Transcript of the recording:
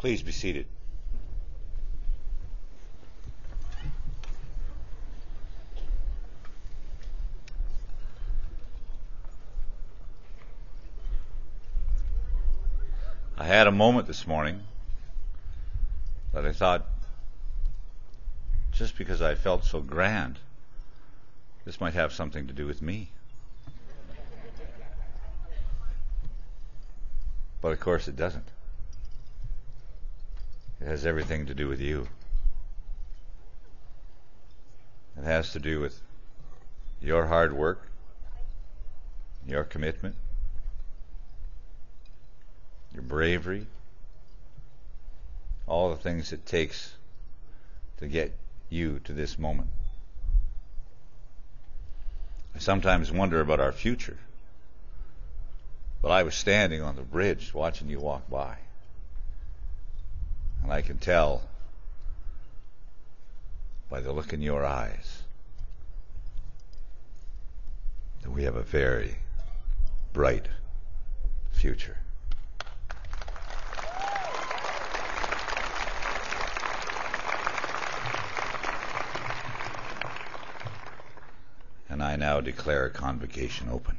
Please be seated. I had a moment this morning that I thought, just because I felt so grand, this might have something to do with me. But of course it doesn't. It has everything to do with you. It has to do with your hard work, your commitment, your bravery, all the things it takes to get you to this moment. I sometimes wonder about our future. But I was standing on the bridge watching you walk by. And I can tell by the look in your eyes that we have a very bright future. And I now declare convocation open.